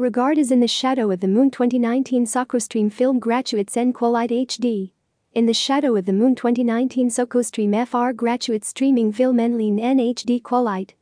Regard is in the Shadow of the Moon 2019 SocoStream film graduates and Qualite HD. In the Shadow of the Moon 2019 SocoStream FR graduates Streaming Film en NHD Qualite.